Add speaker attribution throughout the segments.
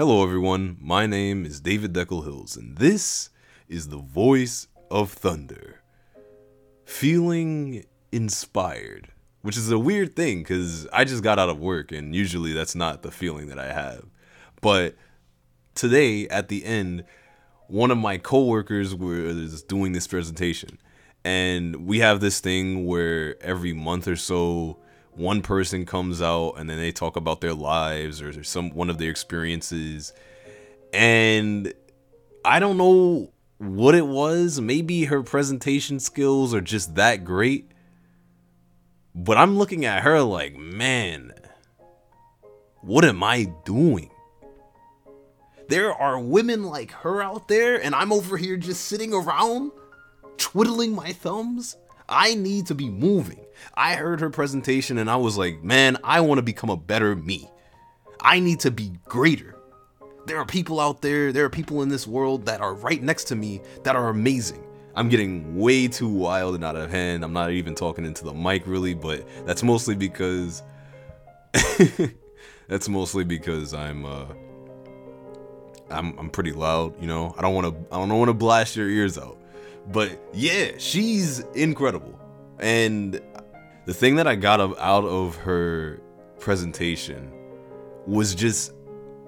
Speaker 1: Hello, everyone. My name is David Deckel Hills, and this is the voice of thunder. Feeling inspired, which is a weird thing because I just got out of work, and usually that's not the feeling that I have. But today, at the end, one of my coworkers was doing this presentation, and we have this thing where every month or so one person comes out and then they talk about their lives or some one of their experiences. And i don't know what it was. Maybe her presentation skills are just that great. But i'm looking at her like man what am i doing? There are women like her out there and i'm over here just sitting around twiddling my thumbs I need to be moving. I heard her presentation and I was like, man, I want to become a better me. I need to be greater. There are people out there, there are people in this world that are right next to me that are amazing. I'm getting way too wild and out of hand. I'm not even talking into the mic really, but that's mostly because that's mostly because I'm uh I'm I'm pretty loud, you know. I don't want to I don't want to blast your ears out. But yeah, she's incredible. And the thing that I got out of her presentation was just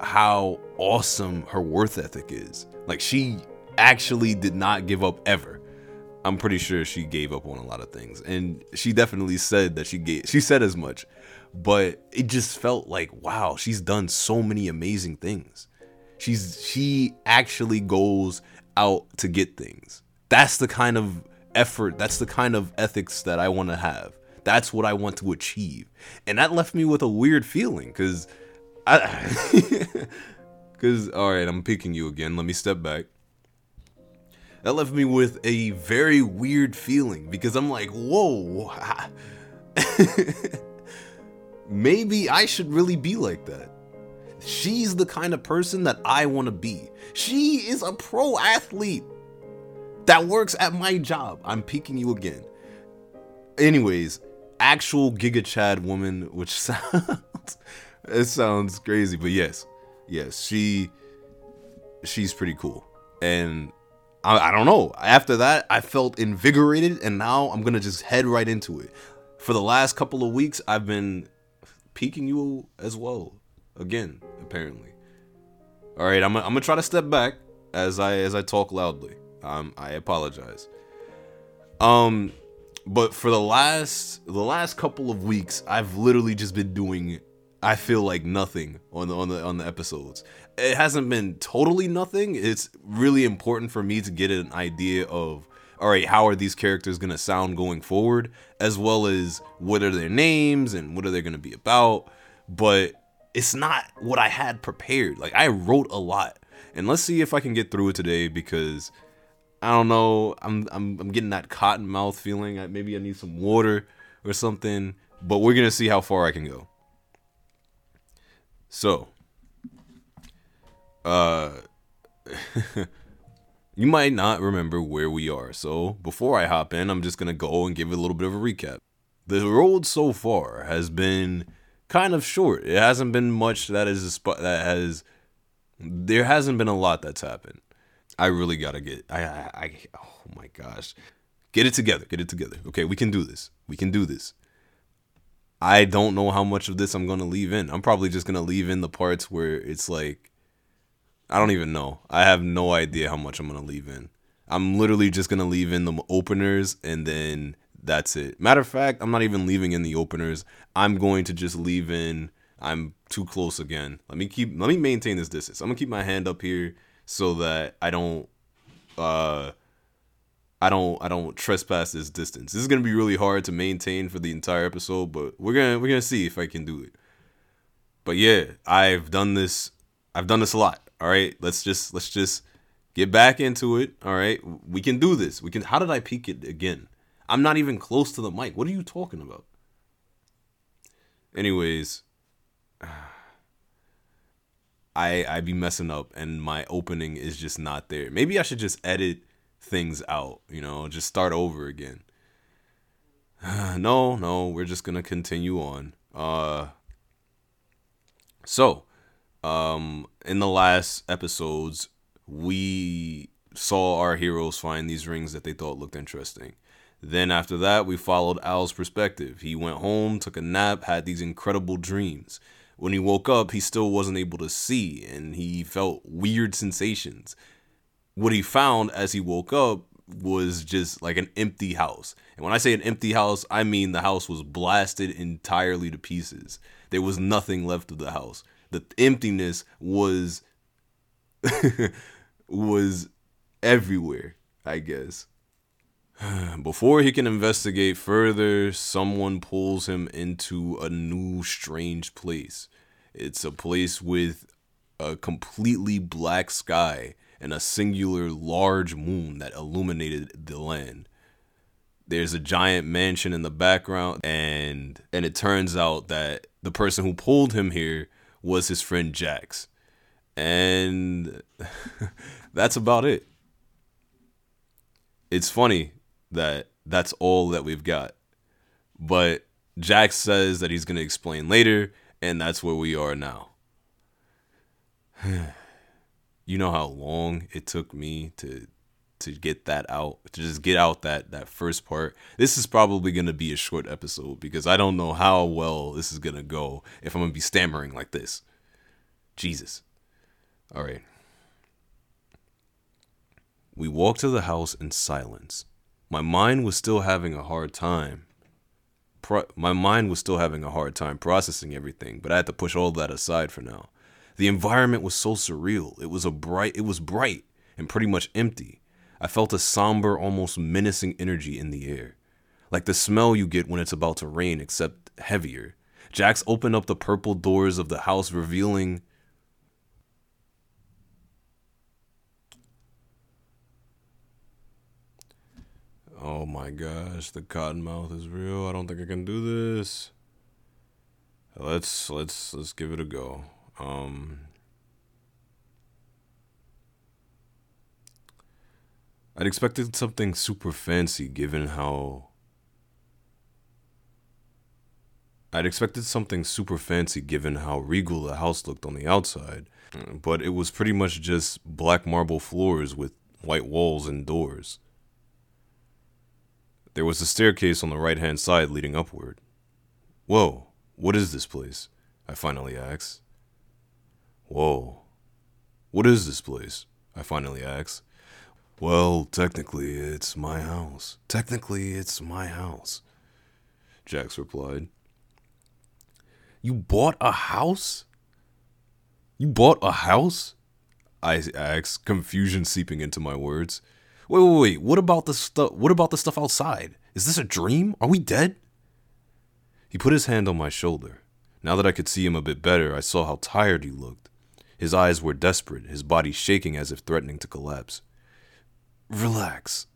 Speaker 1: how awesome her worth ethic is. Like she actually did not give up ever. I'm pretty sure she gave up on a lot of things and she definitely said that she gave she said as much. But it just felt like wow, she's done so many amazing things. She's she actually goes out to get things that's the kind of effort, that's the kind of ethics that I want to have. That's what I want to achieve. And that left me with a weird feeling cuz I cuz all right, I'm picking you again. Let me step back. That left me with a very weird feeling because I'm like, "Whoa. Maybe I should really be like that." She's the kind of person that I want to be. She is a pro athlete that works at my job. I'm peeking you again. Anyways, actual Giga Chad woman, which sounds it sounds crazy, but yes, yes, she she's pretty cool. And I, I don't know. After that, I felt invigorated, and now I'm gonna just head right into it. For the last couple of weeks, I've been peeking you as well. Again, apparently. All right, I'm, I'm gonna try to step back as I as I talk loudly. Um, I apologize. Um, but for the last the last couple of weeks, I've literally just been doing I feel like nothing on the on the on the episodes. It hasn't been totally nothing. It's really important for me to get an idea of all right, how are these characters going to sound going forward as well as what are their names and what are they going to be about. But it's not what I had prepared. Like I wrote a lot. And let's see if I can get through it today because I don't know. I'm I'm I'm getting that cotton mouth feeling. Maybe I need some water or something. But we're gonna see how far I can go. So, uh, you might not remember where we are. So before I hop in, I'm just gonna go and give a little bit of a recap. The road so far has been kind of short. It hasn't been much that is a spot that has. There hasn't been a lot that's happened I really gotta get. I, I, I. Oh my gosh, get it together. Get it together. Okay, we can do this. We can do this. I don't know how much of this I'm gonna leave in. I'm probably just gonna leave in the parts where it's like, I don't even know. I have no idea how much I'm gonna leave in. I'm literally just gonna leave in the openers and then that's it. Matter of fact, I'm not even leaving in the openers. I'm going to just leave in. I'm too close again. Let me keep. Let me maintain this distance. I'm gonna keep my hand up here so that I don't uh I don't I don't trespass this distance. This is gonna be really hard to maintain for the entire episode, but we're gonna we're gonna see if I can do it. But yeah, I've done this I've done this a lot. All right, let's just let's just get back into it. All right, we can do this. We can. How did I peek it again? I'm not even close to the mic. What are you talking about? Anyways. I I be messing up and my opening is just not there. Maybe I should just edit things out, you know, just start over again. no, no, we're just going to continue on. Uh so, Um, in the last episodes, we saw our heroes find these rings that they thought looked interesting. Then after that, we followed Al's perspective. He went home, took a nap, had these incredible dreams. When he woke up, he still wasn't able to see and he felt weird sensations. What he found as he woke up was just like an empty house. And when I say an empty house, I mean the house was blasted entirely to pieces. There was nothing left of the house. The emptiness was was everywhere, I guess. Before he can investigate further, someone pulls him into a new strange place. It's a place with a completely black sky and a singular large moon that illuminated the land. There's a giant mansion in the background and and it turns out that the person who pulled him here was his friend Jax. And that's about it. It's funny that that's all that we've got. But Jax says that he's going to explain later, and that's where we are now. you know how long it took me to to get that out to just get out that that first part? This is probably going to be a short episode because i don't know how well this is going to go if i'm going to be stammering like this. Jesus. All right. We walked to the house in silence my mind was still having a hard time. Pro- my mind was still having a hard time processing everything, but I had to push all that aside for now. The environment was so surreal. It was a bright it was bright and pretty much empty. I felt a somber, almost menacing energy in the air. Like the smell you get when it's about to rain, except heavier. Jax opened up the purple doors of the house, revealing Oh my gosh, the cottonmouth is real. I don't think I can do this. Let's let's let's give it a go. Um I'd expected something super fancy given how I'd expected something super fancy given how regal the house looked on the outside, but it was pretty much just black marble floors with white walls and doors. There was a staircase on the right hand side leading upward. Whoa, what is this place? I finally asked. Whoa, what is this place? I finally asked. Well, technically, it's my house. Technically, it's my house. Jax replied. You bought a house? You bought a house? I asked, confusion seeping into my words. Wait, wait, wait. What about the stuff? What about the stuff outside? Is this a dream? Are we dead? He put his hand on my shoulder. Now that I could see him a bit better, I saw how tired he looked. His eyes were desperate, his body shaking as if threatening to collapse. Relax.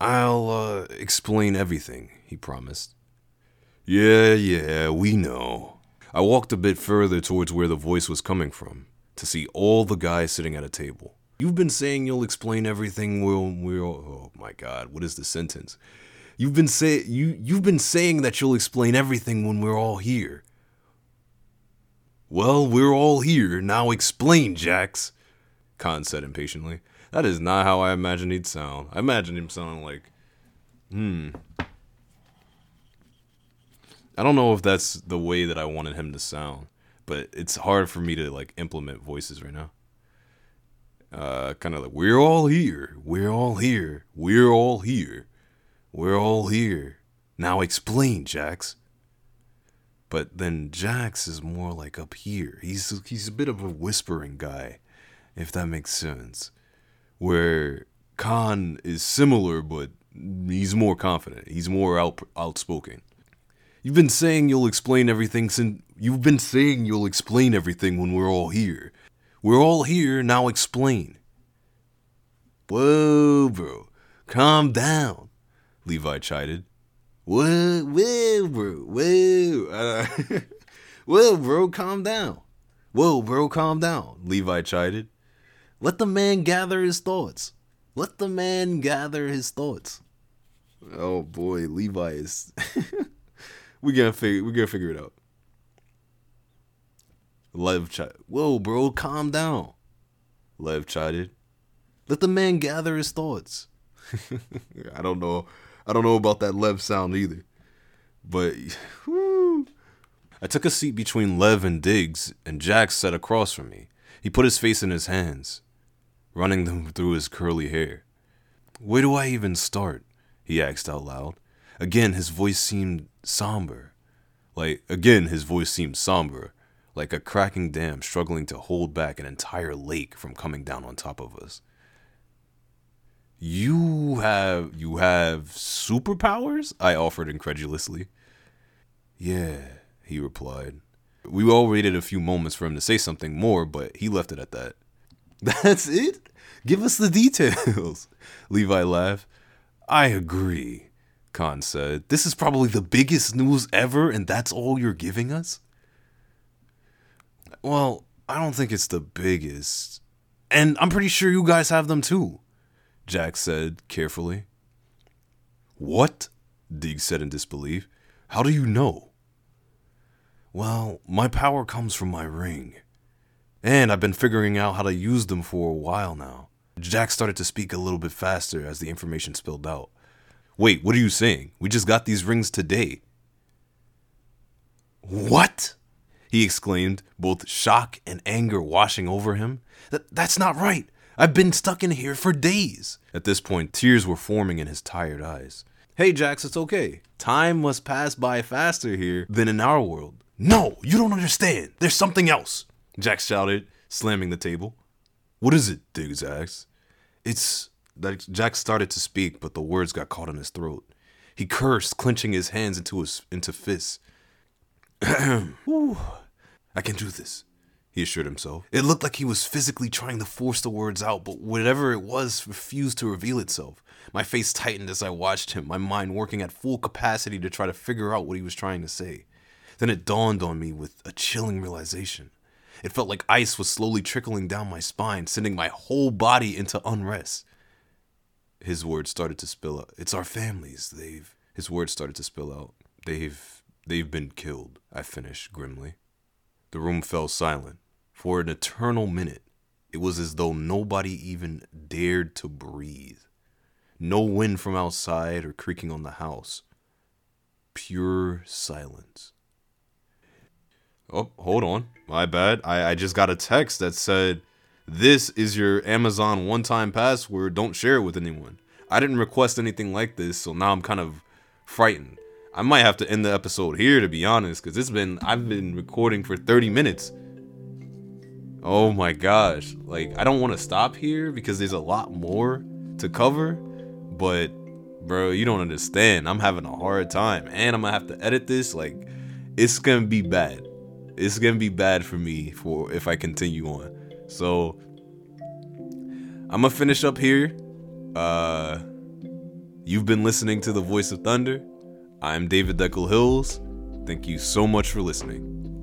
Speaker 1: I'll uh, explain everything, he promised. Yeah, yeah, we know. I walked a bit further towards where the voice was coming from to see all the guys sitting at a table. You've been saying you'll explain everything. We'll, we'll. Oh my God, what is the sentence? You've been say you you've been saying that you'll explain everything when we're all here. Well, we're all here now. Explain, Jax. Khan said impatiently. That is not how I imagined he'd sound. I imagined him sounding like, hmm. I don't know if that's the way that I wanted him to sound, but it's hard for me to like implement voices right now uh, kind of like, we're all here, we're all here, we're all here, we're all here. Now explain, Jax. But then Jax is more like up here. He's he's a bit of a whispering guy, if that makes sense. Where Khan is similar, but he's more confident. He's more out, outspoken. You've been saying you'll explain everything since you've been saying you'll explain everything when we're all here. We're all here, now explain. Whoa, bro. Calm down, Levi chided. Whoa, whoa, bro. Whoa. Uh, whoa, bro, calm down. Whoa, bro, calm down, Levi chided. Let the man gather his thoughts. Let the man gather his thoughts. Oh boy, Levi is we gotta figure we gotta figure it out. Lev chided. Whoa, bro, calm down. Lev chided. Let the man gather his thoughts. I don't know. I don't know about that Lev sound either. But. I took a seat between Lev and Diggs, and Jax sat across from me. He put his face in his hands, running them through his curly hair. Where do I even start? he asked out loud. Again, his voice seemed somber. Like, again, his voice seemed somber, like a cracking dam struggling to hold back an entire lake from coming down on top of us. You have you have superpowers? I offered incredulously. Yeah, he replied. We all waited a few moments for him to say something more, but he left it at that. That's it? Give us the details. Levi laughed. I agree, Khan said. This is probably the biggest news ever, and that's all you're giving us? Well, I don't think it's the biggest. And I'm pretty sure you guys have them too, Jax said carefully. What? Deeg said in disbelief. How do you know? Well, my power comes from my ring. And I've been figuring out how to use them for a while now. Jax started to speak a little bit faster as the information spilled out. Wait, what are you saying? We just got these rings today. What? He exclaimed, both shock and anger washing over him. That, that's not right. I've been stuck in here for days. At this point, tears were forming in his tired eyes. Hey, Jax, it's okay. Time must pass by faster here than in our world. No, you don't understand. There's something else, Jax shouted, slamming the table. What is it? Diggs asked. It's that Jax started to speak, but the words got caught in his throat. He cursed, clenching his hands into his into fists. I can do this, he assured himself. It looked like he was physically trying to force the words out, but whatever it was refused to reveal itself. My face tightened as I watched him, my mind working at full capacity to try to figure out what he was trying to say. Then it dawned on me with a chilling realization. It felt like ice was slowly trickling down my spine, sending my whole body into unrest. His words started to spill out. It's our families. They've his words started to spill out. They've they've been killed, I finished grimly. The room fell silent. For an eternal minute, it was as though nobody even dared to breathe. No wind from outside or creaking on the house. Pure silence. Oh, hold on. My bad. I, I just got a text that said, This is your Amazon one time password. Don't share it with anyone. I didn't request anything like this, so now I'm kind of frightened. I might have to end the episode here to be honest, because it's been I've been recording for 30 minutes. Oh my gosh. Like I don't want to stop here because there's a lot more to cover, but bro, you don't understand. I'm having a hard time and I'm gonna have to edit this. Like it's gonna be bad it's gonna be bad for me for if I continue on. So I'm gonna finish up here. Uh, you've been listening to the Voice of Thunder. I'm David Deckel Hills. Thank you so much for listening.